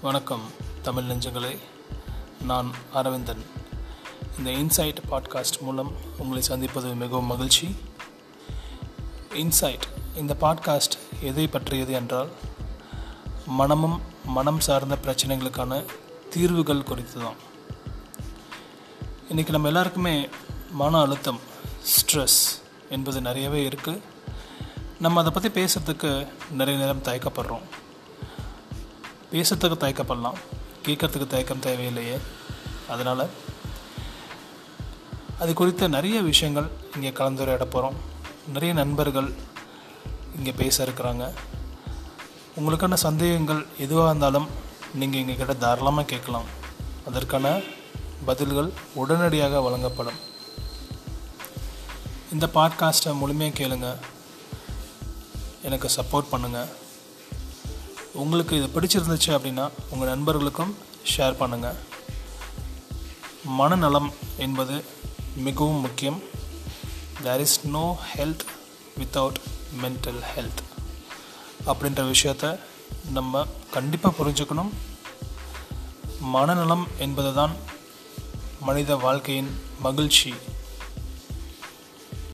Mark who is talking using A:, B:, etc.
A: வணக்கம் தமிழ் நெஞ்சங்களே. நான் அரவிந்தன். இந்த இன்சைட் பாட்காஸ்ட் மூலம் உங்களை சந்திப்பது மிகவும் மகிழ்ச்சி. இன்சைட் இந்த பாட்காஸ்ட் எதை பற்றியது என்றால் மனமும் மனம் சார்ந்த பிரச்சனைகளுக்கான தீர்வுகள் குறித்து தான் இன்றைக்கி நம்ம எல்லாருக்குமே மன அழுத்தம் ஸ்ட்ரெஸ் என்பது நிறையவே இருக்குது நம்ம அதை பற்றி பேசுகிறதுக்கு நிறைய நேரம் தயக்கப்படுறோம். பேசுறதுக்கு தயக்கப்படலாம். கேட்கறதுக்கு தயக்கம் தேவையில்லையே. அதனால் அது குறித்த நிறைய விஷயங்கள் இங்கே கலந்துரையாட போகிறோம் நிறைய நண்பர்கள் இங்கே பேச இருக்கிறாங்க. உங்களுக்கான சந்தேகங்கள் எதுவாக இருந்தாலும் நீங்கள் எங்கள் கிட்ட தாராளமாக கேட்கலாம். அதற்கான பதில்கள் உடனடியாக வழங்கப்படும். இந்த பாட்காஸ்ட்டை முழுமையாக கேளுங்கள் எனக்கு சப்போர்ட் பண்ணுங்கள் உங்களுக்கு இது பிடிச்சிருந்துச்சு அப்படின்னா உங்கள் நண்பர்களுக்கும் ஷேர் பண்ணுங்கள் மனநலம் என்பது மிகவும் முக்கியம். There is no health without mental health அப்படின்ற விஷயத்த நம்ம கண்டிப்பாக புரிஞ்சுக்கணும். மனநலம் என்பது தான் மனித வாழ்க்கையின் மகிழ்ச்சி.